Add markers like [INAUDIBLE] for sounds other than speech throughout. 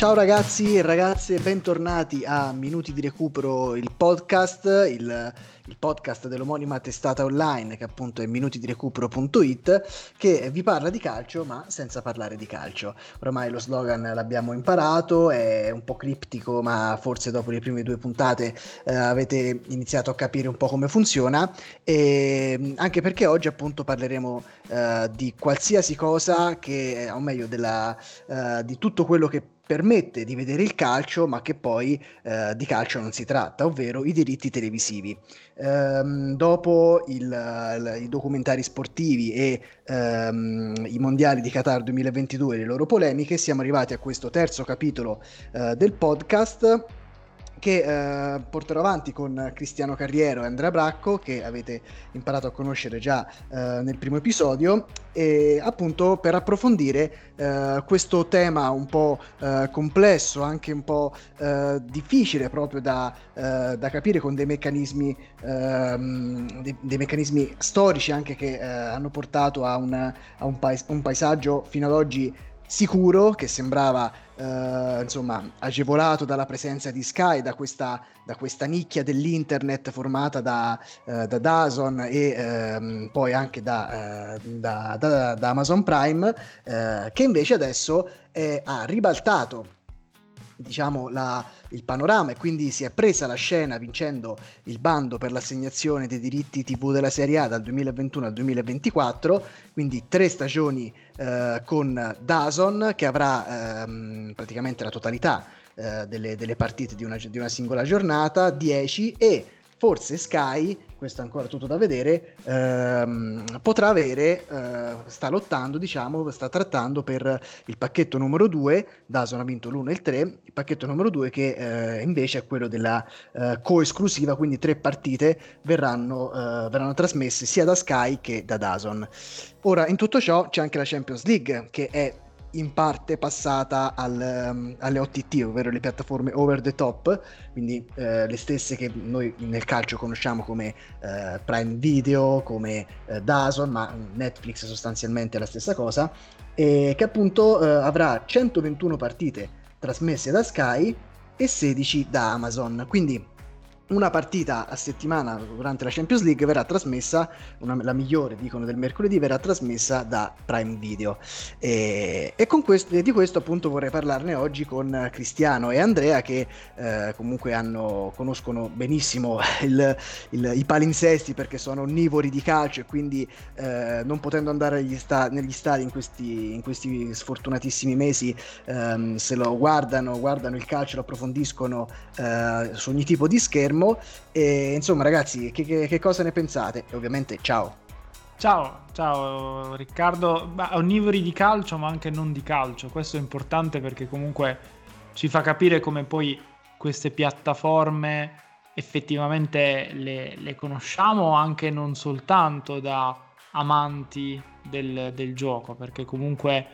Ciao ragazzi e ragazze, bentornati a Minuti di Recupero, il podcast, il, il, podcast dell'omonima testata online che appunto è minutidirecupero.it che vi parla di calcio ma senza parlare di calcio. Ormai lo slogan l'abbiamo imparato, è un po' criptico ma forse dopo le prime due puntate eh, avete iniziato a capire un po' come funziona e anche perché oggi appunto parleremo eh, di qualsiasi cosa che, o meglio della, eh, di tutto quello che permette di vedere il calcio, ma che poi eh, di calcio non si tratta, ovvero i diritti televisivi. Ehm, dopo il, il, i documentari sportivi e ehm, i mondiali di Qatar 2022 e le loro polemiche, siamo arrivati a questo terzo capitolo eh, del podcast che eh, porterò avanti con Cristiano Carriero e Andrea Bracco, che avete imparato a conoscere già eh, nel primo episodio, e appunto per approfondire eh, questo tema un po' eh, complesso, anche un po' eh, difficile proprio da, eh, da, capire con dei meccanismi, ehm, dei, dei, meccanismi storici anche che hanno portato a, una, a un, pais- un paesaggio fino ad oggi sicuro che sembrava eh, insomma agevolato dalla presenza di Sky, da questa, da questa nicchia dell'internet formata da, eh, da Dazon e ehm, poi anche da, eh, da, Amazon Prime, eh, che invece adesso ha ribaltato diciamo, la, il panorama e quindi si è presa la scena vincendo il bando per l'assegnazione dei diritti TV della Serie A dal 2021 al 2024, quindi tre stagioni eh, con Dazon che avrà ehm, praticamente la totalità eh, delle, delle, partite di una, di una singola giornata, 10 e forse Sky, questo è ancora tutto da vedere, ehm, potrà avere, eh, sta lottando, diciamo, sta trattando per il pacchetto numero 2, Dazon ha vinto l'1 e il 3, il pacchetto numero 2 che eh, invece è quello della eh, coesclusiva, quindi tre partite verranno, eh, verranno trasmesse sia da Sky che da Dazon. Ora, in tutto ciò c'è anche la Champions League, che è in parte passata al, um, alle OTT, ovvero le piattaforme over the top, quindi eh, le stesse che noi nel calcio conosciamo come eh, Prime Video, come eh, Dazon, ma Netflix sostanzialmente è la stessa cosa, e che appunto eh, avrà 121 partite trasmesse da Sky e 16 da Amazon. Quindi una partita a settimana durante la Champions League verrà trasmessa, una, la migliore dicono del mercoledì, verrà trasmessa da Prime Video. E, e questo, di questo appunto vorrei parlarne oggi con Cristiano e Andrea che eh, comunque hanno, conoscono benissimo [LAUGHS] il, il, i palinsesti perché sono onnivori di calcio e quindi eh, non potendo andare sta- negli stadi in questi, in questi sfortunatissimi mesi ehm, se lo guardano, guardano il calcio, lo approfondiscono eh, su ogni tipo di schermo fermo. E insomma, ragazzi, che, che, che cosa ne pensate? E ovviamente, ciao. Ciao, ciao Riccardo. Onnivori di calcio, ma anche non di calcio. Questo è importante perché comunque ci fa capire come poi queste piattaforme effettivamente le, le conosciamo anche non soltanto da amanti del, del gioco, perché comunque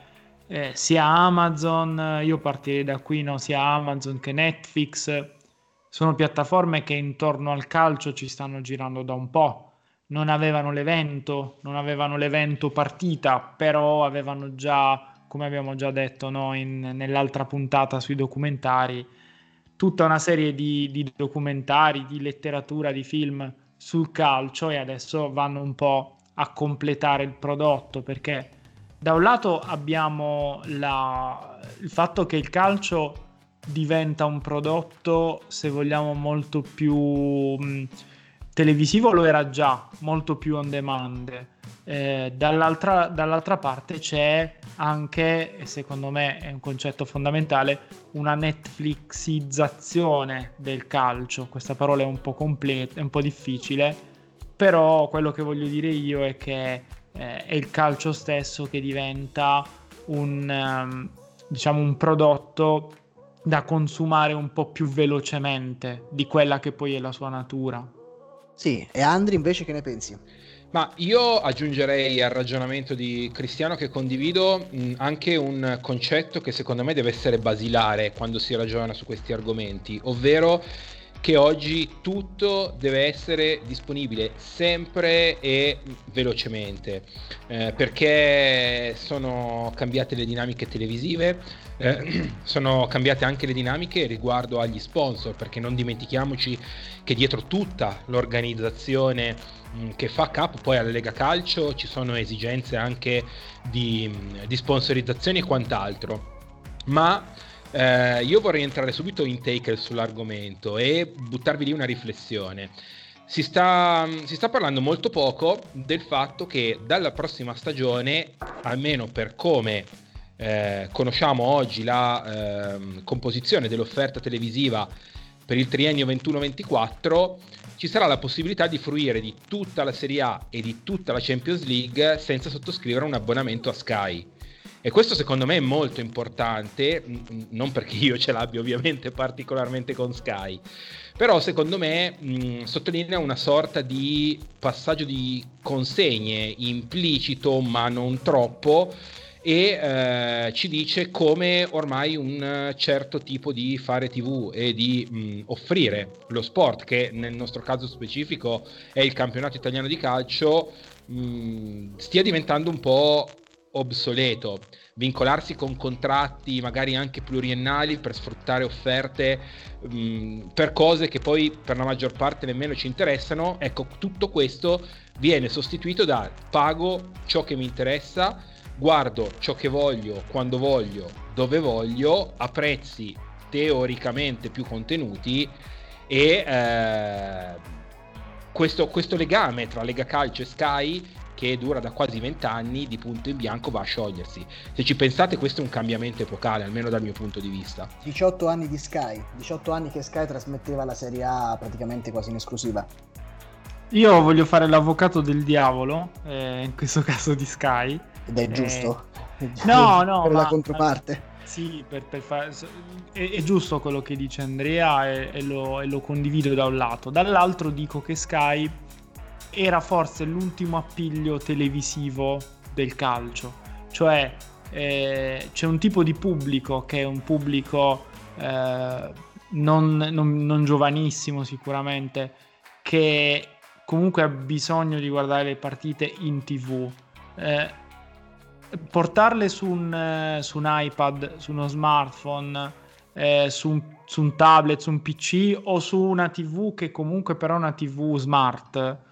eh, sia Amazon, io partirei da qui, no? sia Amazon che Netflix sono piattaforme che intorno al calcio ci stanno girando da un po'. Non avevano l'evento, non avevano l'evento partita, però avevano già, come abbiamo già detto no, in, nell'altra puntata sui documentari, tutta una serie di, di documentari, di letteratura, di film sul calcio e adesso vanno un po' a completare il prodotto perché da un lato abbiamo la, il fatto che il calcio diventa un prodotto, se vogliamo, molto più mh, televisivo, lo era già, molto più on demand. Eh, dall'altra, dall'altra, parte c'è anche, e secondo me è un concetto fondamentale, una Netflixizzazione del calcio. Questa parola è un po' completa, è un po' difficile, però quello che voglio dire io è che eh, è il calcio stesso che diventa un, um, diciamo, un prodotto da consumare un po' più velocemente di quella che poi è la sua natura. Sì, e Andri invece che ne pensi? Ma io aggiungerei al ragionamento di Cristiano che condivido mh, anche un concetto che secondo me deve essere basilare quando si ragiona su questi argomenti, ovvero che oggi tutto deve essere disponibile sempre e velocemente, eh, perché sono cambiate le dinamiche televisive, eh, [CLEARS THROAT] sono cambiate anche le dinamiche riguardo agli sponsor, perché non dimentichiamoci che dietro tutta l'organizzazione mh, che fa capo poi alla Lega Calcio ci sono esigenze anche di, di sponsorizzazione e quant'altro. Ma eh, io vorrei entrare subito in take sull'argomento e buttarvi lì una riflessione. Si sta, si sta, parlando molto poco del fatto che dalla prossima stagione, almeno per come eh, conosciamo oggi la eh, composizione dell'offerta televisiva per il triennio 21-24, ci sarà la possibilità di fruire di tutta la Serie A e di tutta la Champions League senza sottoscrivere un abbonamento a Sky. E questo secondo me è molto importante, non perché io ce l'abbia ovviamente particolarmente con Sky, però secondo me mh, sottolinea una sorta di passaggio di consegne implicito ma non troppo e eh, ci dice come ormai un certo tipo di fare tv e di mh, offrire lo sport che nel nostro caso specifico è il campionato italiano di calcio mh, stia diventando un po' obsoleto. Vincolarsi con contratti magari anche pluriennali per sfruttare offerte mh, per cose che poi per la maggior parte nemmeno ci interessano, ecco, tutto questo viene sostituito da pago ciò che mi interessa, guardo ciò che voglio, quando voglio, dove voglio, a prezzi teoricamente più contenuti e eh, questo, questo legame tra Lega Calcio e Sky che dura da quasi vent'anni, di punto in bianco va a sciogliersi. Se ci pensate, questo è un cambiamento epocale, almeno dal mio punto di vista. 18 anni di Sky, 18 anni che Sky trasmetteva la Serie A praticamente quasi in esclusiva. Io voglio fare l'avvocato del diavolo, eh, in questo [LAUGHS] caso di Sky. Ed è giusto. Eh, [LAUGHS] no, no. per ma, la controparte. Sì, per, per fare, è, è, giusto quello che dice Andrea e, e, lo, e lo condivido da un lato. Dall'altro dico che Sky era forse l'ultimo appiglio televisivo del calcio, cioè eh, c'è un tipo di pubblico che è un pubblico eh, non, non, non, giovanissimo sicuramente, che comunque ha bisogno di guardare le partite in tv. Eh, portarle su un, su un, iPad, su uno smartphone, eh, su un, su un tablet, su un PC o su una TV che comunque però è una TV smart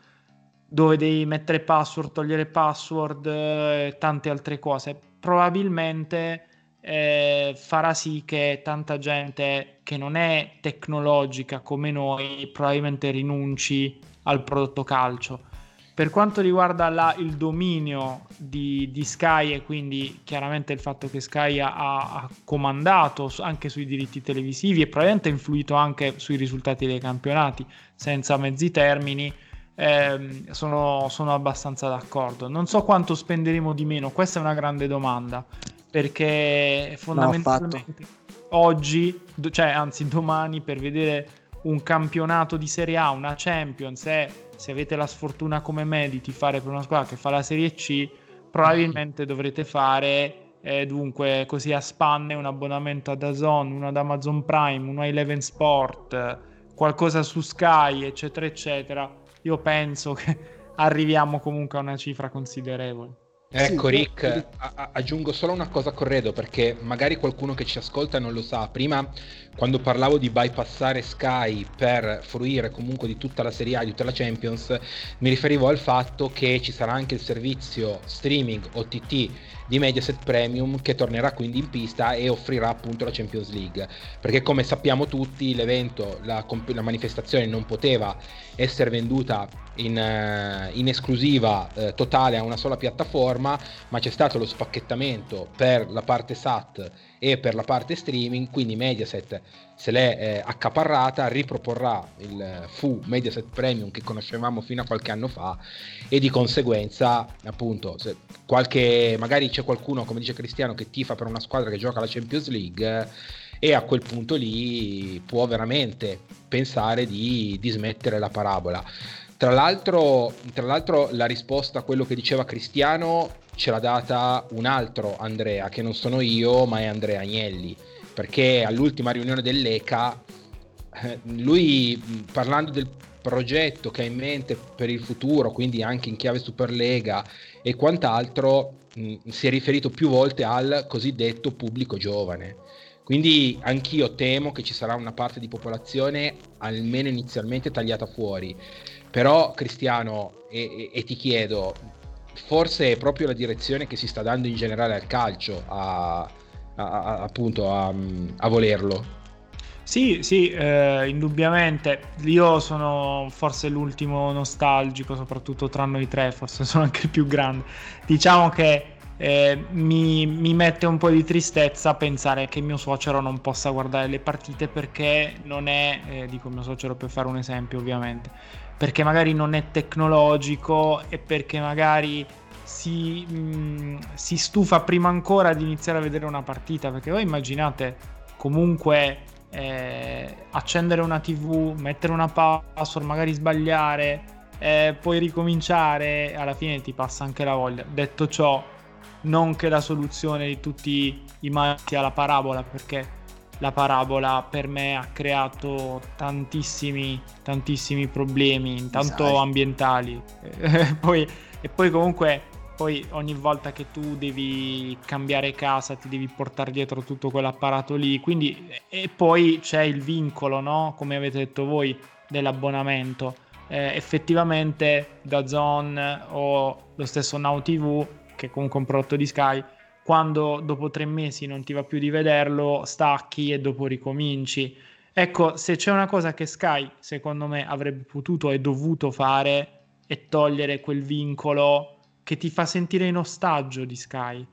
dove devi mettere password, togliere password e eh, tante altre cose, probabilmente eh, farà sì che tanta gente che non è tecnologica come noi probabilmente rinunci al prodotto calcio. Per quanto riguarda la, il dominio di, di, Sky e quindi chiaramente il fatto che Sky ha, ha comandato anche sui diritti televisivi e probabilmente ha influito anche sui risultati dei campionati senza mezzi termini, eh, sono, sono, abbastanza d'accordo. Non so quanto spenderemo di meno, questa è una grande domanda, perché fondamentalmente no, oggi, cioè anzi domani, per vedere un campionato di Serie A, una Champions, e se avete la sfortuna come me di tifare per una squadra che fa la Serie C, probabilmente dovrete fare eh, dunque così a spanne un abbonamento ad Amazon, uno ad Amazon Prime, uno a Eleven Sport, qualcosa su Sky, eccetera, eccetera io penso che [LAUGHS] arriviamo comunque a una cifra considerevole. Ecco sì, Rick, sì. A- aggiungo solo una cosa a corredo perché magari qualcuno che ci ascolta non lo sa. Prima quando parlavo di bypassare Sky per fruire comunque di tutta la Serie A, di tutta la Champions, mi riferivo al fatto che ci sarà anche il servizio streaming OTT di Mediaset Premium che tornerà quindi in pista e offrirà appunto la Champions League perché come sappiamo tutti l'evento, la, la manifestazione non poteva essere venduta in, uh, in esclusiva uh, totale a una sola piattaforma ma c'è stato lo spacchettamento per la parte SAT e per la parte streaming quindi Mediaset se l'è eh, accaparrata, riproporrà il Fu Mediaset Premium che conoscevamo fino a qualche anno fa e di conseguenza appunto se qualche, magari c'è qualcuno come dice Cristiano che tifa per una squadra che gioca la Champions League e a quel punto lì può veramente pensare di, di smettere la parabola. Tra l'altro, tra l'altro la risposta a quello che diceva Cristiano ce l'ha data un altro Andrea, che non sono io, ma è Andrea Agnelli perché all'ultima riunione dell'ECA eh, lui parlando del progetto che ha in mente per il futuro, quindi anche in chiave Superlega e quant'altro, mh, si è riferito più volte al cosiddetto pubblico giovane. Quindi anch'io temo che ci sarà una parte di popolazione almeno inizialmente tagliata fuori. Però Cristiano, e, e, e ti chiedo, forse è proprio la direzione che si sta dando in generale al calcio a, a, a appunto a, a volerlo. Sì, sì, eh, indubbiamente. Io sono forse l'ultimo nostalgico, soprattutto tra noi tre, forse sono anche il più grande. Diciamo che eh, mi, mi, mette un po' di tristezza pensare che mio suocero non possa guardare le partite perché non è, eh, dico mio suocero per fare un esempio ovviamente, perché magari non è tecnologico e perché magari si, mh, mm, si stufa prima ancora di iniziare a vedere una partita, perché voi immaginate comunque eh, accendere una tv, mettere una password, magari sbagliare, eh, poi ricominciare, alla fine ti passa anche la voglia. Detto ciò, non che la soluzione di tutti i mali sia la parabola, perché la parabola per me ha creato tantissimi, tantissimi problemi, intanto esatto. ambientali, [LAUGHS] poi, e poi comunque poi ogni volta che tu devi cambiare casa ti devi portare dietro tutto quell'apparato lì, quindi e poi c'è il vincolo, no? Come avete detto voi, dell'abbonamento. Eh, effettivamente da Zone o lo stesso Now TV, che è comunque un prodotto di Sky, quando dopo tre mesi non ti va più di vederlo, stacchi e dopo ricominci. Ecco, se c'è una cosa che Sky, secondo me, avrebbe potuto e dovuto fare, è togliere quel vincolo che ti fa sentire in ostaggio di Sky,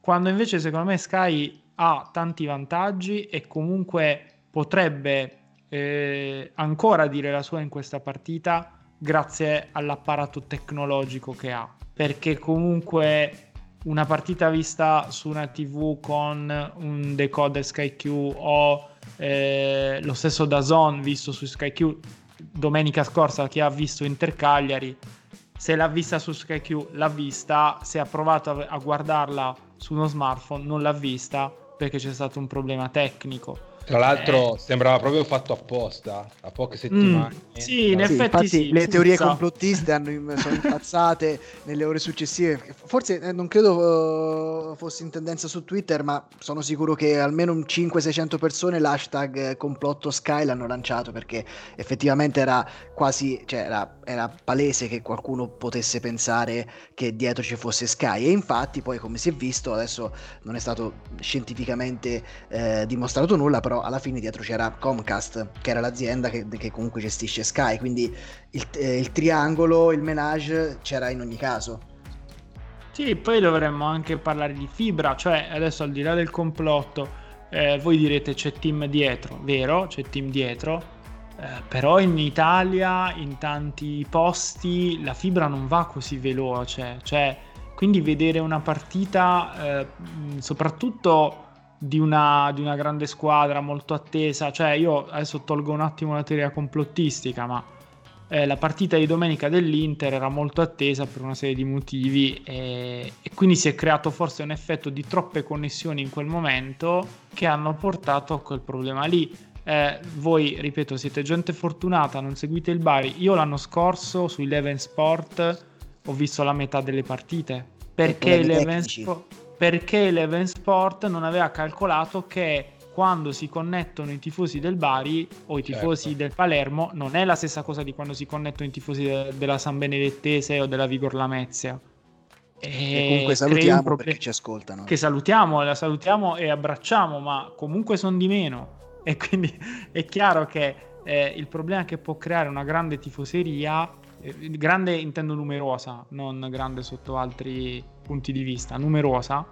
quando invece secondo me Sky ha tanti vantaggi e comunque potrebbe eh, ancora dire la sua in questa partita grazie all'apparato tecnologico che ha, perché comunque una partita vista su una TV con un decoder SkyQ o eh, lo stesso Dazon visto su SkyQ domenica scorsa chi ha visto Inter Cagliari se l'ha vista su SkyQ l'ha vista, se ha provato a, a guardarla su uno smartphone non l'ha vista perché c'è stato un problema tecnico. Tra l'altro eh. sembrava proprio fatto apposta, a poche settimane. Mm, sì, in effetti infatti sì, le teorie complottiste hanno, sono impazzate nelle ore successive. Forse eh, non credo uh, fosse in tendenza su Twitter, ma sono sicuro che almeno 500-600 persone l'hashtag complotto Sky l'hanno lanciato perché effettivamente era quasi, cioè era, era palese che qualcuno potesse pensare che dietro ci fosse Sky e infatti poi come si è visto adesso non è stato scientificamente eh, dimostrato nulla, però però alla fine dietro c'era Comcast, che era l'azienda che, che comunque gestisce Sky, quindi il, eh, il triangolo, il menage c'era in ogni caso. Sì, poi dovremmo anche parlare di fibra, cioè adesso al di là del complotto, eh, voi direte c'è team dietro, vero? C'è team dietro, eh, però in Italia, in tanti posti, la fibra non va così veloce, cioè, quindi vedere una partita, eh, soprattutto di una, di una, grande squadra molto attesa. Cioè, io adesso tolgo un attimo la teoria complottistica, ma eh, la partita di domenica dell'Inter era molto attesa per una serie di motivi e, e, quindi si è creato forse un effetto di troppe connessioni in quel momento che hanno portato a quel problema lì. Eh, voi, ripeto, siete gente fortunata, non seguite il Bari. Io l'anno scorso su Eleven Sport ho visto la metà delle partite perché Eleven Sport perché l'Even Sport non aveva calcolato che quando si connettono i tifosi del Bari o i tifosi certo. del Palermo non è la stessa cosa di quando si connettono i tifosi de- della San Benedettese o della Vigor Lamezia. E, e comunque salutiamo problem- perché ci ascoltano. Che salutiamo, la salutiamo e abbracciamo, ma comunque sono di meno. [LAUGHS] E quindi è chiaro che eh, il problema che può creare una grande tifoseria, eh, grande intendo numerosa, non grande sotto altri punti di vista, numerosa,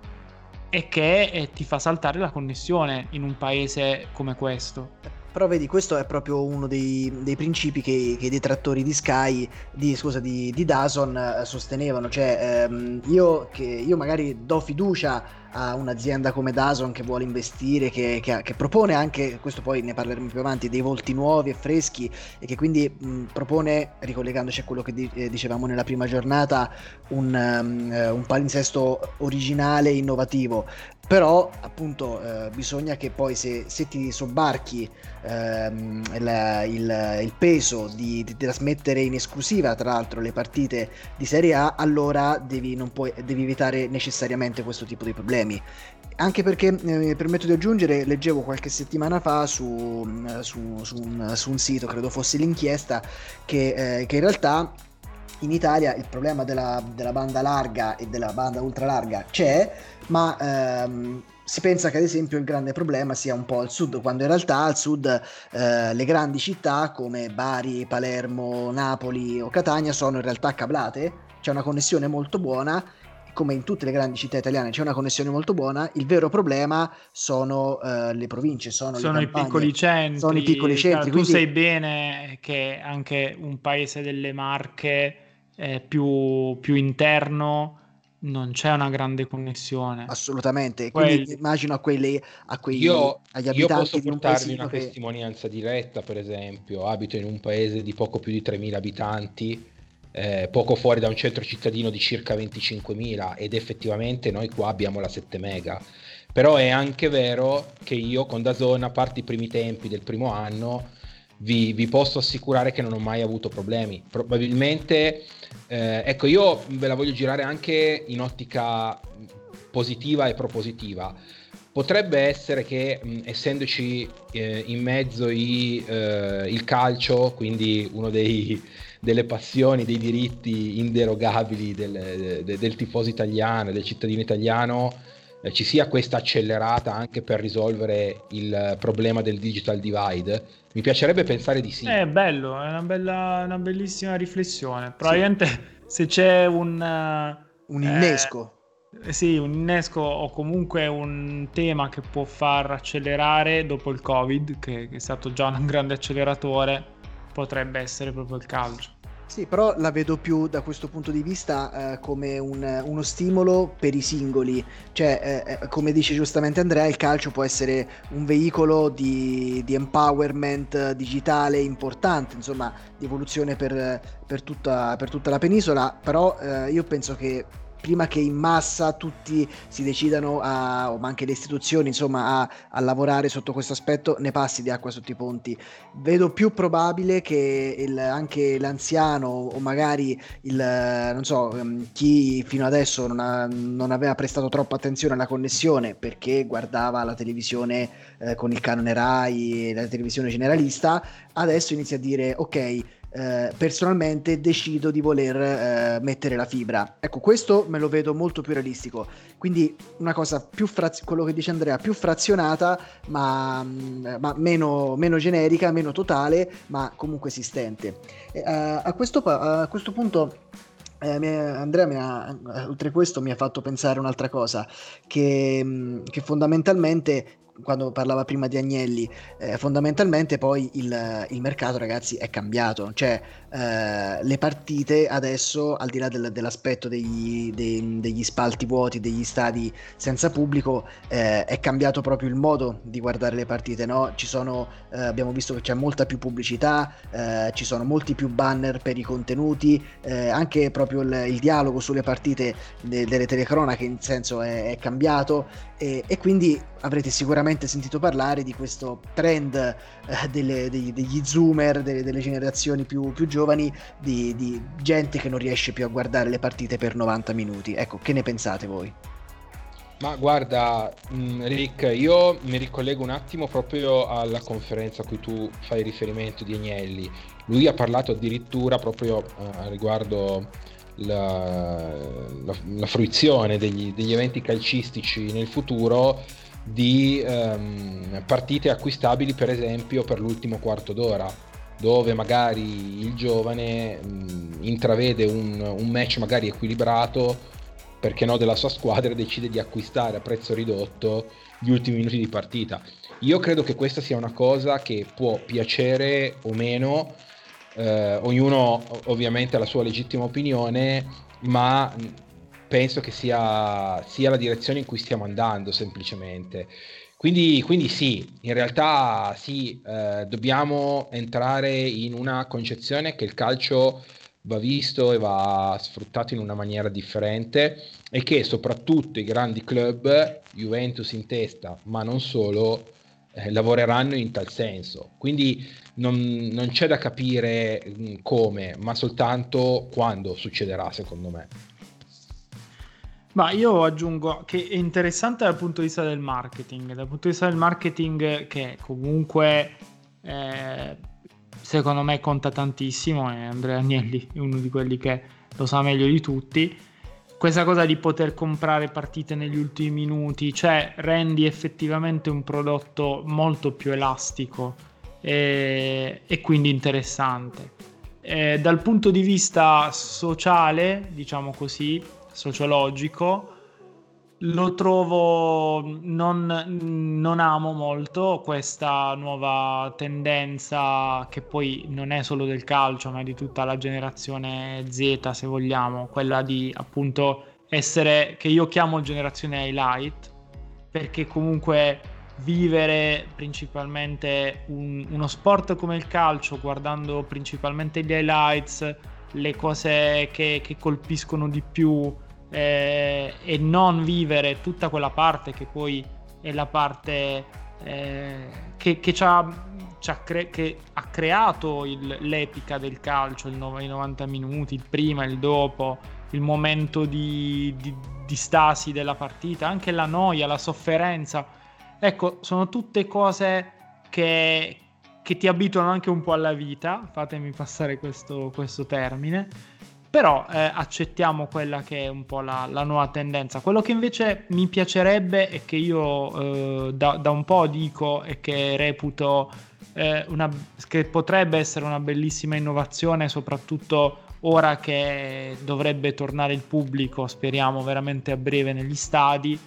e che eh, ti fa saltare la connessione in un paese come questo. Però vedi, questo è proprio uno dei, dei principi che, che, i detrattori di Sky, di, scusa, di, di Dazon eh, sostenevano. Cioè, ehm, io, che, io magari do fiducia a un'azienda come Dazon che vuole investire, che, che, che, propone anche, questo poi ne parleremo più avanti, dei volti nuovi e freschi e che quindi mh, propone, ricollegandoci a quello che di, eh, dicevamo nella prima giornata, un, um, un palinsesto originale e innovativo. Però appunto eh, bisogna che poi se, se ti sobbarchi ehm, il, il, il, peso di, di, trasmettere in esclusiva tra l'altro le partite di Serie A allora devi, puoi, devi evitare necessariamente questo tipo di problemi. Anche perché eh, mi permetto di aggiungere leggevo qualche settimana fa su, su, su, un, su un, sito credo fosse l'inchiesta che, eh, che in realtà in Italia il problema della, della, banda larga e della banda ultra larga c'è, ma ehm, si pensa che ad esempio il grande problema sia un po' al sud, quando in realtà al sud eh, le grandi città come Bari, Palermo, Napoli o Catania sono in realtà cablate, c'è una connessione molto buona come in tutte le grandi città italiane c'è una connessione molto buona, il vero problema sono uh, le province, sono, sono i piccoli centri. Sono i piccoli centri. Tu quindi... sai bene che anche un paese delle Marche eh, più, più, interno non c'è una grande connessione. Assolutamente, quindi Quelli... immagino a, quelli, a quei io, agli abitanti io posso portarvi un una che... testimonianza diretta, per esempio, abito in un paese di poco più di 3.000 abitanti, eh, poco fuori da un centro cittadino di circa 25.000 ed effettivamente noi qua abbiamo la 7 mega. Però è anche vero che io con Dazon, a parte i primi tempi del primo anno, vi, vi posso assicurare che non ho mai avuto problemi. Probabilmente eh, ecco, io ve la voglio girare anche in ottica positiva e propositiva. Potrebbe essere che, mh, essendoci eh, in mezzo i, eh, il calcio, quindi uno delle passioni, dei diritti inderogabili del, de, del tifoso italiano, del cittadino italiano, eh, ci sia questa accelerata anche per risolvere il problema del digital divide? Mi piacerebbe pensare di sì. È bello, è una, bella, una bellissima riflessione. Probabilmente sì. [LAUGHS] se c'è un... un innesco. Eh, sì, un innesco o comunque un tema che può far accelerare dopo il Covid, che, che è stato già un grande acceleratore, potrebbe essere proprio il calcio. Sì, però la vedo più da questo punto di vista eh, come un, uno stimolo per i singoli, cioè eh, eh, come dice giustamente Andrea, il calcio può essere un veicolo di, di empowerment digitale importante, insomma di evoluzione per, per, tutta, per tutta, la penisola, però eh, io penso che prima che in massa tutti si decidano, a, ma anche le istituzioni, insomma, a, a, lavorare sotto questo aspetto, ne passi di acqua sotto i ponti. Vedo più probabile che il, anche l'anziano o magari il, non so, ehm, chi fino adesso non, ha, non aveva prestato troppa attenzione alla connessione perché guardava la televisione eh, con il canone Rai la televisione generalista, adesso inizia a dire ok eh, personalmente decido di voler eh, mettere la fibra. Ecco, questo me lo vedo molto più realistico. Quindi una cosa più fraz- quello che dice Andrea, più frazionata, ma, mm, ma meno, meno, generica, meno totale, ma comunque esistente. E, uh, a, questo, a questo punto eh, Andrea mi ha, oltre questo mi ha fatto pensare un'altra cosa, che, mm, che fondamentalmente quando parlava prima di Agnelli, eh, fondamentalmente poi il, il, mercato, ragazzi, è cambiato. Cioè, eh, le partite adesso, al di là del, dell'aspetto degli, dei, degli, spalti vuoti, degli stadi senza pubblico, eh, è cambiato proprio il modo di guardare le partite. No? Ci sono, eh, abbiamo visto che c'è molta più pubblicità, eh, ci sono molti più banner per i contenuti, eh, anche proprio il, il, dialogo sulle partite de, delle telecronache in senso è, è cambiato e, e quindi avrete sicuramente sentito parlare di questo trend eh, delle, degli, degli, zoomer, delle, delle generazioni più, più giovani, di, di, gente che non riesce più a guardare le partite per 90 minuti. Ecco, che ne pensate voi? Ma guarda, mm, Rick, io mi ricollego un attimo proprio alla conferenza a cui tu fai riferimento di Agnelli. Lui ha parlato addirittura proprio uh, riguardo la, la, la fruizione degli, degli, eventi calcistici nel futuro di um, partite acquistabili per esempio per l'ultimo quarto d'ora dove magari il giovane um, intravede un, un, match magari equilibrato perché no della sua squadra e decide di acquistare a prezzo ridotto gli ultimi minuti di partita. Io credo che questa sia una cosa che può piacere o meno eh, ognuno ovviamente ha la sua legittima opinione ma penso che sia, sia la direzione in cui stiamo andando semplicemente. Quindi, quindi sì, in realtà sì, eh, dobbiamo entrare in una concezione che il calcio va visto e va sfruttato in una maniera differente e che soprattutto i grandi club, Juventus in testa, ma non solo, eh, lavoreranno in tal senso. Quindi non, non c'è da capire mm, come, ma soltanto quando succederà, secondo me. Ma io aggiungo che è interessante dal punto di vista del marketing, dal punto di vista del marketing che comunque eh, secondo me conta tantissimo e Andrea Agnelli è uno di quelli che lo sa meglio di tutti. Questa cosa di poter comprare partite negli ultimi minuti, cioè rendi effettivamente un prodotto molto più elastico e, e quindi interessante. E dal punto di vista sociale, diciamo così, sociologico, lo trovo non, non, amo molto questa nuova tendenza che poi non è solo del calcio ma di tutta la generazione Z se vogliamo quella di appunto essere che io chiamo generazione highlight perché comunque vivere principalmente un, uno sport come il calcio guardando principalmente gli highlights le cose che, che colpiscono di più eh, e non vivere tutta quella parte che poi è la parte eh, che, che, ha, cre- che, ha, creato il, l'epica del calcio, no- i 90 minuti, il prima, il dopo, il momento di, di, di stasi della partita, anche la noia, la sofferenza. Ecco, sono tutte cose che, che ti abituano anche un po' alla vita, fatemi passare questo, questo termine però eh, accettiamo quella che è un po' la, la, nuova tendenza. Quello che invece mi piacerebbe e che io eh, da, da, un po' dico e che reputo eh, una, che potrebbe essere una bellissima innovazione, soprattutto ora che dovrebbe tornare il pubblico, speriamo veramente a breve negli stadi,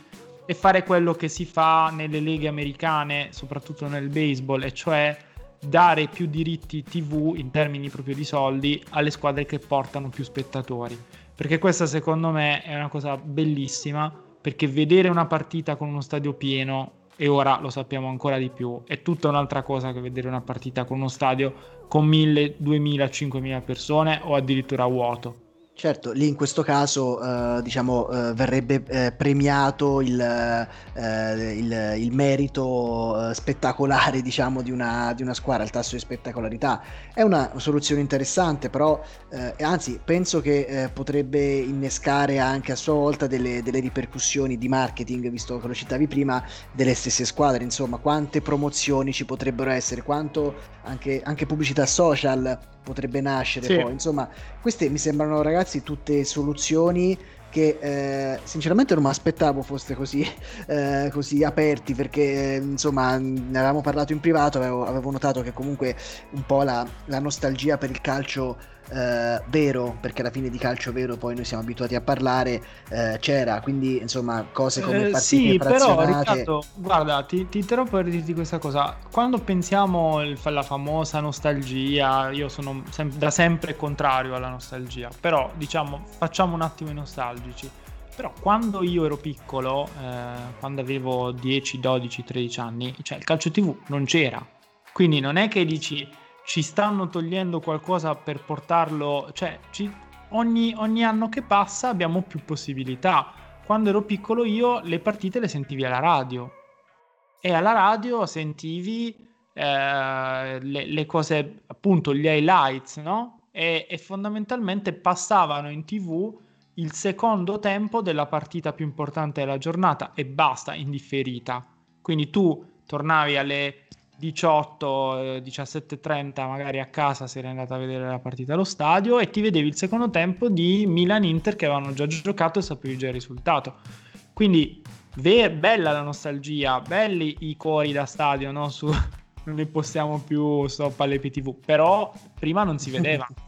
e fare quello che si fa nelle leghe americane, soprattutto nel baseball, e cioè dare più diritti TV in termini proprio di soldi alle squadre che portano più spettatori. Perché questa secondo me è una cosa bellissima, perché vedere una partita con uno stadio pieno, e ora lo sappiamo ancora di più, è tutta un'altra cosa che vedere una partita con uno stadio con 1000, 2000, 5000 persone o addirittura vuoto. Certo, lì in questo caso eh, diciamo, eh, verrebbe eh, premiato il, eh, il, il merito eh, spettacolare diciamo, di, una, di, una, squadra, il tasso di spettacolarità. È una soluzione interessante, però eh, anzi penso che potrebbe innescare anche a sua volta delle, delle, ripercussioni di marketing, visto che lo citavi prima, delle stesse squadre. Insomma, quante promozioni ci potrebbero essere, quanto anche, anche pubblicità social potrebbe nascere sì. poi. Insomma, queste mi sembrano ragazzi tutte soluzioni che eh, sinceramente non mi aspettavo foste così, [LAUGHS] eh, così aperti perché insomma ne avevamo parlato in privato, avevo, avevo notato che comunque un po' la, la nostalgia per il calcio eh, vero, perché alla fine di calcio vero poi noi siamo abituati a parlare, eh, c'era, quindi insomma cose come eh, partite Sì, però Riccardo, guarda, ti, ti interrompo per dirti questa cosa, quando pensiamo alla famosa nostalgia, io sono sem- da sempre contrario alla nostalgia, però diciamo facciamo un attimo i nostalgici. Però quando io ero piccolo, eh, quando avevo 10, 12, 13 anni, cioè il calcio TV non c'era. Quindi non è che dici ci stanno togliendo qualcosa per portarlo, cioè ci, ogni, ogni anno che passa abbiamo più possibilità. Quando ero piccolo io le partite le sentivi alla radio e alla radio sentivi eh, le, le, cose, appunto gli highlights, no? E, e fondamentalmente passavano in tv il secondo tempo della partita più importante della giornata e basta, indifferita. Quindi tu tornavi alle 18, 17.30 eh, magari a casa se eri andata a vedere la partita allo stadio e ti vedevi il secondo tempo di Milan-Inter che avevano già giocato e sapevi già il risultato. Quindi ve- bella la nostalgia, belli i cori da stadio, no? Su, [LAUGHS] non ne possiamo più stop alle PTV, però prima non si vedeva. [LAUGHS]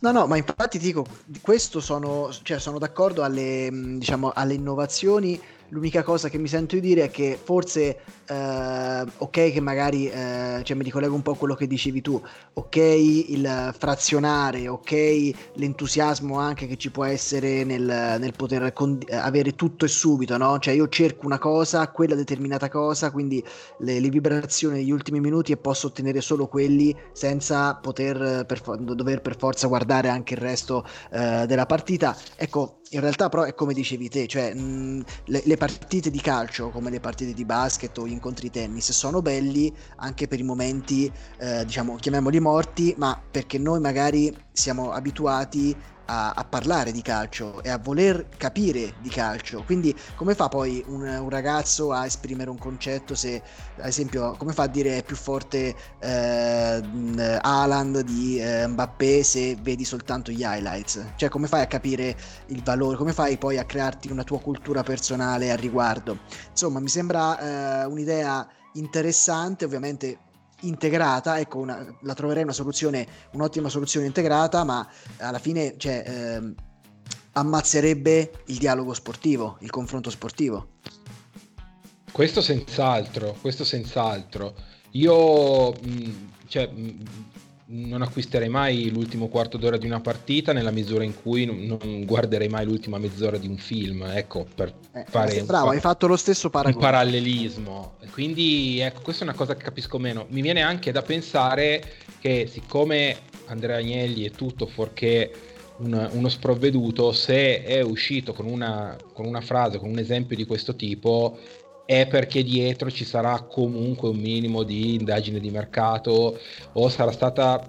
No, no, ma infatti dico, questo sono, cioè sono d'accordo alle, diciamo, alle innovazioni L'unica cosa che mi sento di dire è che forse, eh, ok, che magari, eh, cioè mi ricollego un po' a quello che dicevi tu, ok, il frazionare, ok, l'entusiasmo anche che ci può essere nel, nel poter con- avere tutto e subito, no? Cioè io cerco una cosa, quella determinata cosa, quindi le, le vibrazioni degli ultimi minuti e posso ottenere solo quelli senza poter, per, dover per forza guardare anche il resto eh, della partita. Ecco, in realtà però è come dicevi te, cioè mh, le, le, partite di calcio come le partite di basket o gli incontri tennis sono belli anche per i momenti, eh, diciamo, chiamiamoli morti, ma perché noi magari siamo abituati a, a, parlare di calcio e a voler capire di calcio. Quindi, come fa poi un, un, ragazzo a esprimere un concetto? Se, ad esempio, come fa a dire è più forte eh, Haaland di eh, Mbappé se vedi soltanto gli highlights? Cioè, come fai a capire il valore? Come fai poi a crearti una tua cultura personale al riguardo? Insomma, mi sembra eh, un'idea interessante, ovviamente integrata, ecco, una, la troverei una soluzione, un'ottima soluzione integrata, ma alla fine cioè, ehm, ammazzerebbe il dialogo sportivo, il confronto sportivo. Questo senz'altro, questo senz'altro. Io mh, cioè, mh, non acquisterei mai l'ultimo quarto d'ora di una partita nella misura in cui non, guarderei mai l'ultima mezz'ora di un film, ecco, per eh, fare bravo, un, hai fatto lo stesso paragone. Parallelismo. Quindi, ecco, questa è una cosa che capisco meno. Mi viene anche da pensare che siccome Andrea Agnelli è tutto fuorché un, uno sprovveduto, se è uscito con una, con una frase, con un esempio di questo tipo, è perché dietro ci sarà comunque un minimo di indagine di mercato o sarà stata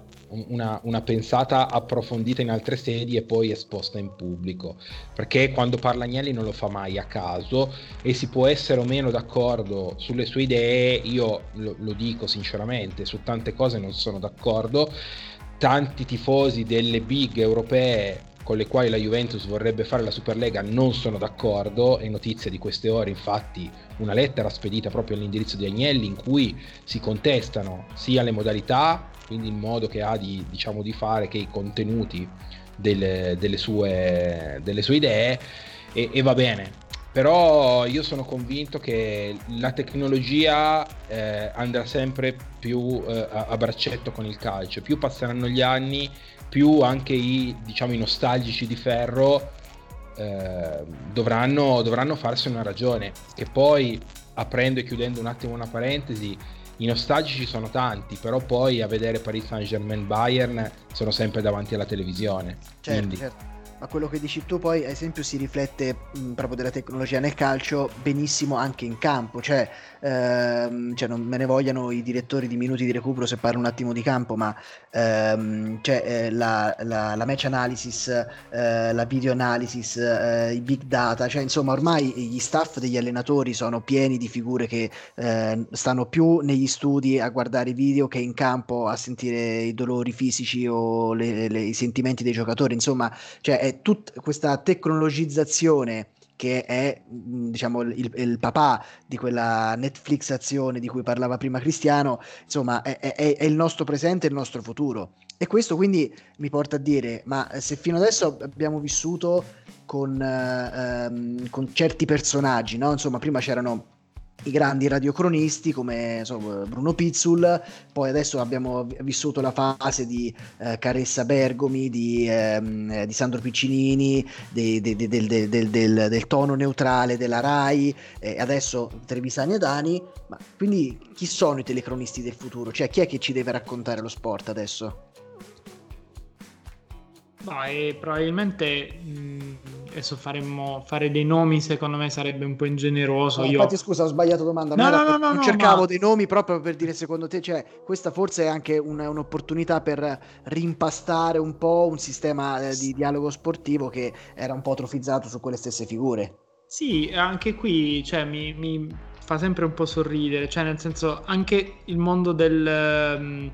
una, una, pensata approfondita in altre sedi e poi esposta in pubblico. Perché quando parla Agnelli non lo fa mai a caso e si può essere o meno d'accordo sulle sue idee, io lo, lo dico sinceramente, su tante cose non sono d'accordo. Tanti tifosi delle big europee con le quali la Juventus vorrebbe fare la Superlega non sono d'accordo, è notizia di queste ore infatti una lettera spedita proprio all'indirizzo di Agnelli in cui si contestano sia le modalità, quindi il modo che ha di, diciamo, di fare, che i contenuti delle, delle, sue, delle sue, idee e, e, va bene. Però io sono convinto che la tecnologia eh, andrà sempre più eh, a braccetto con il calcio, più passeranno gli anni più anche i, diciamo, i nostalgici di ferro eh, dovranno, dovranno farsi una ragione. Che poi, aprendo e chiudendo un attimo una parentesi, i nostalgici sono tanti, però poi a vedere Paris Saint Germain Bayern sono sempre davanti alla televisione. Certo, Quindi, certo ma quello che dici tu poi, ad esempio, si riflette mh, proprio della tecnologia nel calcio benissimo anche in campo, cioè, ehm, cioè, non me ne vogliano i direttori di minuti di recupero se parlo un attimo di campo, ma ehm, cioè, eh, la, la, la, match analysis, eh, la video analysis, eh, i big data, cioè insomma ormai gli staff degli allenatori sono pieni di figure che eh, stanno più negli studi a guardare i video che in campo a sentire i dolori fisici o le, le, i sentimenti dei giocatori, insomma, cioè tutta questa tecnologizzazione che è diciamo il, il, papà di quella Netflixazione di cui parlava prima Cristiano, insomma è, è, è, il nostro presente e il nostro futuro. E questo quindi mi porta a dire, ma se fino adesso abbiamo vissuto con, eh, con certi personaggi, no? insomma prima c'erano i grandi radiocronisti come so, Bruno Pizzul, poi adesso abbiamo vissuto la fase di eh, Caressa Bergomi, di, ehm, di Sandro Piccinini, de, de, de, del, del, del, tono neutrale della RAI, e adesso Trevisani e Dani, ma quindi chi sono i telecronisti del futuro? Cioè chi è che ci deve raccontare lo sport adesso? E probabilmente mh, adesso faremmo fare dei nomi, secondo me sarebbe un po' ingeneroso. No, Io... Infatti, scusa, ho sbagliato domanda. No, no, no, no, cercavo ma... dei nomi proprio per dire, secondo te, cioè, questa forse è anche una, un'opportunità per rimpastare un po' un sistema eh, di dialogo sportivo che era un po' atrofizzato su quelle stesse figure. Sì, anche qui cioè, mi, mi fa sempre un po' sorridere, cioè, nel senso, anche il mondo del. Um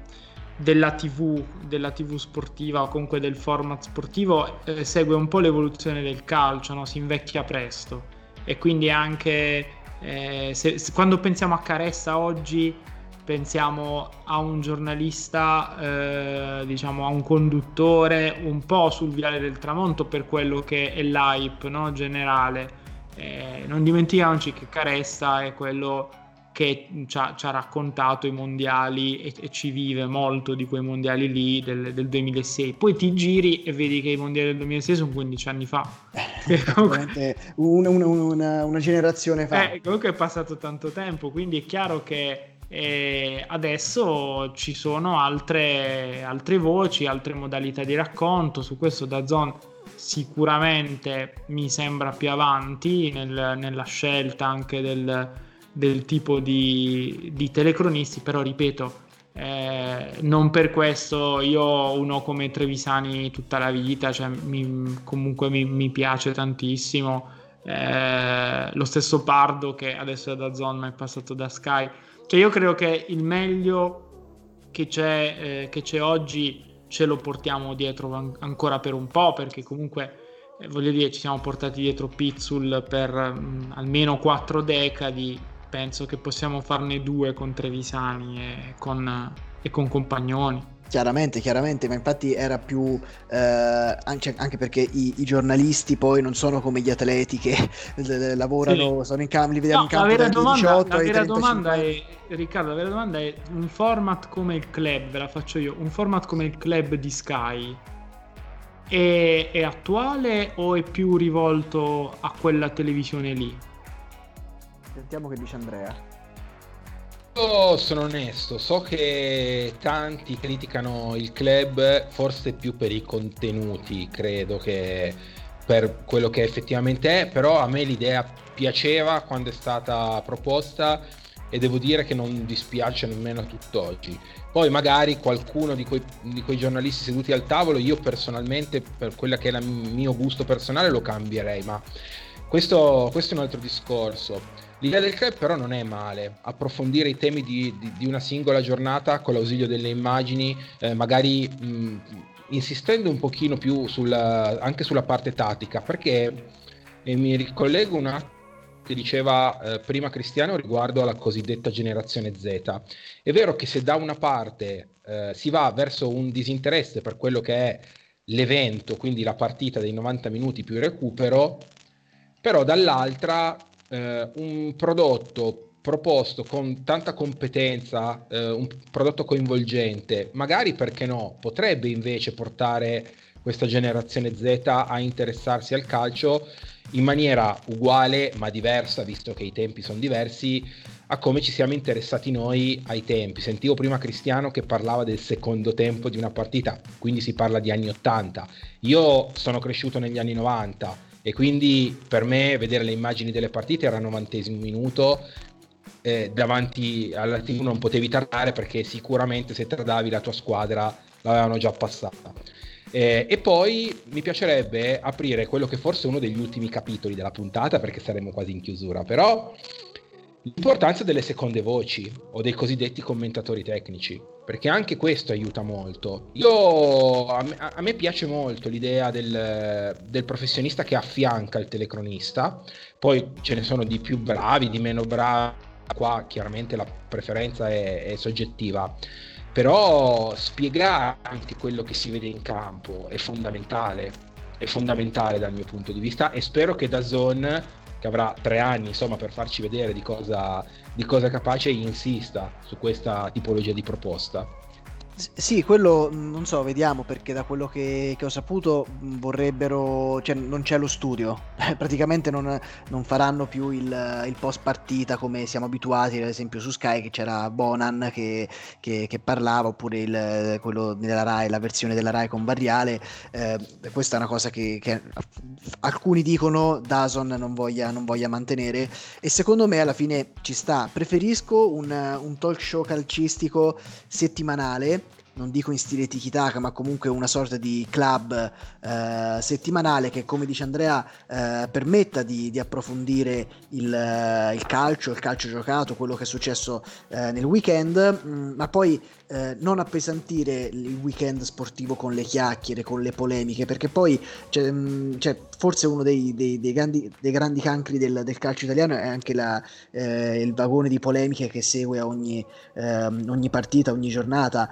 della TV, della TV sportiva o comunque del format sportivo eh, segue un po' l'evoluzione del calcio, no? si invecchia presto e quindi anche eh, se, se, quando pensiamo a Caressa oggi pensiamo a un giornalista, eh, diciamo a un conduttore un po' sul viale del tramonto per quello che è l'hype no? generale. Eh, non dimentichiamoci che Caressa è quello che ci ha, ci ha, raccontato i mondiali e, e, ci vive molto di quei mondiali lì del, del, 2006. Poi ti giri e vedi che i mondiali del 2006 sono 15 anni fa. Eh, [LAUGHS] comunque... una, una, una, una, generazione fa. Eh, comunque è passato tanto tempo, quindi è chiaro che E adesso ci sono altre, altre voci, altre modalità di racconto. Su questo da Zone sicuramente mi sembra più avanti nel, nella scelta anche del, del tipo di, di, telecronisti, però ripeto, eh, non per questo io uno come Trevisani tutta la vita, cioè mi, comunque mi, mi, piace tantissimo. Eh, lo stesso Pardo che adesso è da Zone ma è passato da Sky. Cioè io credo che il meglio che c'è, eh, che c'è oggi ce lo portiamo dietro an- ancora per un po' perché comunque eh, voglio dire ci siamo portati dietro Pizzul per mh, mm, almeno quattro decadi penso che possiamo farne due con Trevisani e con, e con Compagnoni Chiaramente, chiaramente, ma infatti era più eh, anche, anche, perché i, i, giornalisti poi non sono come gli atleti che [LAUGHS] lavorano, sì. sono in campo, li vediamo no, in campo la vera domanda, 18 la vera domanda è, Riccardo, la vera domanda è un format come il club, ve la faccio io, un format come il club di Sky è, è attuale o è più rivolto a quella televisione lì? Sentiamo che dice Andrea. Io sono onesto, so che tanti criticano il club forse più per i contenuti, credo che per quello che effettivamente è, però a me l'idea piaceva quando è stata proposta e devo dire che non dispiace nemmeno tutt'oggi. Poi magari qualcuno di quei, di quei giornalisti seduti al tavolo, io personalmente, per quello che è il mio gusto personale, lo cambierei, ma questo, questo è un altro discorso. L'idea del club però non è male, approfondire i temi di, di, di una singola giornata con l'ausilio delle immagini, eh, magari mh, insistendo un pochino più sulla, anche sulla parte tattica, perché mi ricollego un attimo che diceva eh, prima Cristiano riguardo alla cosiddetta generazione Z. È vero che se da una parte eh, si va verso un disinteresse per quello che è l'evento, quindi la partita dei 90 minuti più recupero, però dall'altra eh, un prodotto proposto con tanta competenza, eh, un prodotto coinvolgente, magari perché no, potrebbe invece portare questa generazione Z a interessarsi al calcio in maniera uguale ma diversa, visto che i tempi sono diversi, a come ci siamo interessati noi ai tempi. Sentivo prima Cristiano che parlava del secondo tempo di una partita, quindi si parla di anni 80. Io sono cresciuto negli anni 90 e quindi per me vedere le immagini delle partite era al novantesimo minuto eh, davanti alla TV non potevi tardare perché sicuramente se tardavi la tua squadra l'avevano già passata. Eh, e poi mi piacerebbe aprire quello che forse è uno degli ultimi capitoli della puntata perché saremo quasi in chiusura però l'importanza delle seconde voci o dei cosiddetti commentatori tecnici, perché anche questo aiuta molto. Io, a, me, a me piace molto l'idea del, del, professionista che affianca il telecronista, poi ce ne sono di più bravi, di meno bravi, qua chiaramente la preferenza è, è soggettiva. Però spiegare anche quello che si vede in campo è fondamentale, è fondamentale dal mio punto di vista e spero che da Zone che avrà tre anni insomma, per farci vedere di cosa, di cosa è capace, insista su questa tipologia di proposta. Sì, quello non so, vediamo perché da quello che, che ho saputo vorrebbero, cioè non c'è lo studio, [LAUGHS] praticamente non, non faranno più il, il, post partita come siamo abituati, ad esempio su Sky che c'era Bonan che, che, che parlava, oppure il, quello della Rai, la versione della Rai con Barriale, eh, questa è una cosa che, alcuni dicono Dazon non voglia, non voglia, mantenere. E secondo me alla fine ci sta, preferisco un, un talk show calcistico settimanale non dico in stile tiki-taka, ma comunque una sorta di club eh, settimanale che, come dice Andrea, eh, permetta di, di approfondire il, eh, il, calcio, il calcio giocato, quello che è successo eh, nel weekend, mh, mm, ma poi eh, non appesantire il weekend sportivo con le chiacchiere, con le polemiche, perché poi cioè, mh, cioè, forse uno dei, dei, dei, grandi, dei grandi, cancri del, del, calcio italiano è anche la, eh, il vagone di polemiche che segue ogni, ogni partita, ogni giornata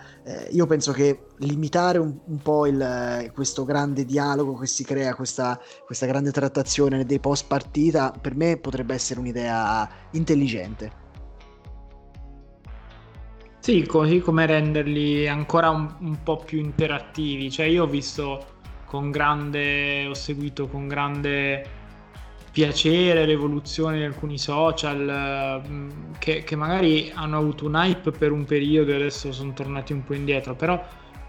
io penso che limitare un, un po' il, questo grande dialogo che si crea, questa, questa grande trattazione dei post partita, per me potrebbe essere un'idea intelligente. Sì, così come renderli ancora un, un, po' più interattivi. Cioè, io ho visto con grande, ho seguito con grande piacere l'evoluzione di alcuni social mm, che, che, magari hanno avuto un hype per un periodo e adesso sono tornati un po' indietro, però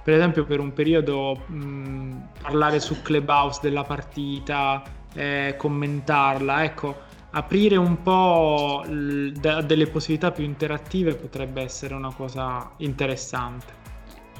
per esempio per un periodo mh, mm, parlare su Clubhouse della partita, eh, commentarla, ecco, aprire un po' delle possibilità più interattive potrebbe essere una cosa interessante.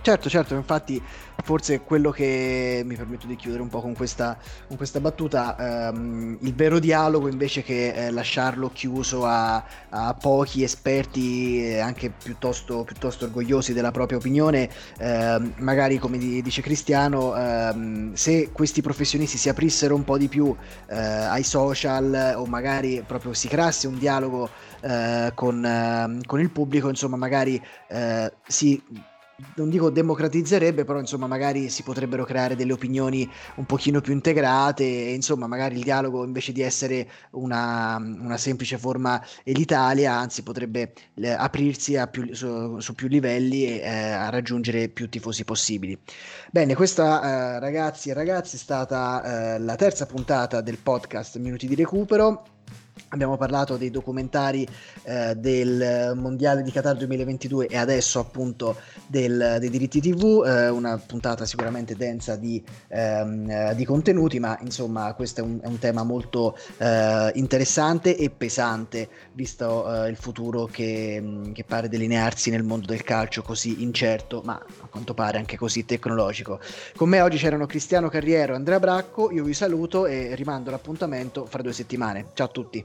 Certo, certo, infatti forse quello che mi permetto di chiudere un po' con questa, con questa battuta, ehm, il vero dialogo invece che eh, lasciarlo chiuso a, a pochi esperti eh, anche piuttosto, piuttosto, orgogliosi della propria opinione, ehm, magari come dice Cristiano, ehm, se questi professionisti si aprissero un po' di più eh, ai social o magari proprio si creasse un dialogo eh, con, ehm, con, il pubblico, insomma magari eh, si non dico democratizzerebbe, però insomma magari si potrebbero creare delle opinioni un pochino più integrate e insomma magari il dialogo invece di essere una, una semplice forma elitaria, anzi potrebbe eh, aprirsi più, su, su, più livelli e eh, a raggiungere più tifosi possibili. Bene, questa eh, ragazzi e ragazzi è stata eh, la terza puntata del podcast Minuti di Recupero. Abbiamo parlato dei documentari eh, del Mondiale di Qatar 2022 e adesso appunto del, dei diritti TV, eh, una puntata sicuramente densa di, ehm, di, contenuti, ma insomma questo è un, è un tema molto eh, interessante e pesante visto eh, il futuro che, che, pare delinearsi nel mondo del calcio così incerto, ma a quanto pare anche così tecnologico. Con me oggi c'erano Cristiano Carriero e Andrea Bracco, io vi saluto e rimando l'appuntamento fra due settimane. Ciao a tutti.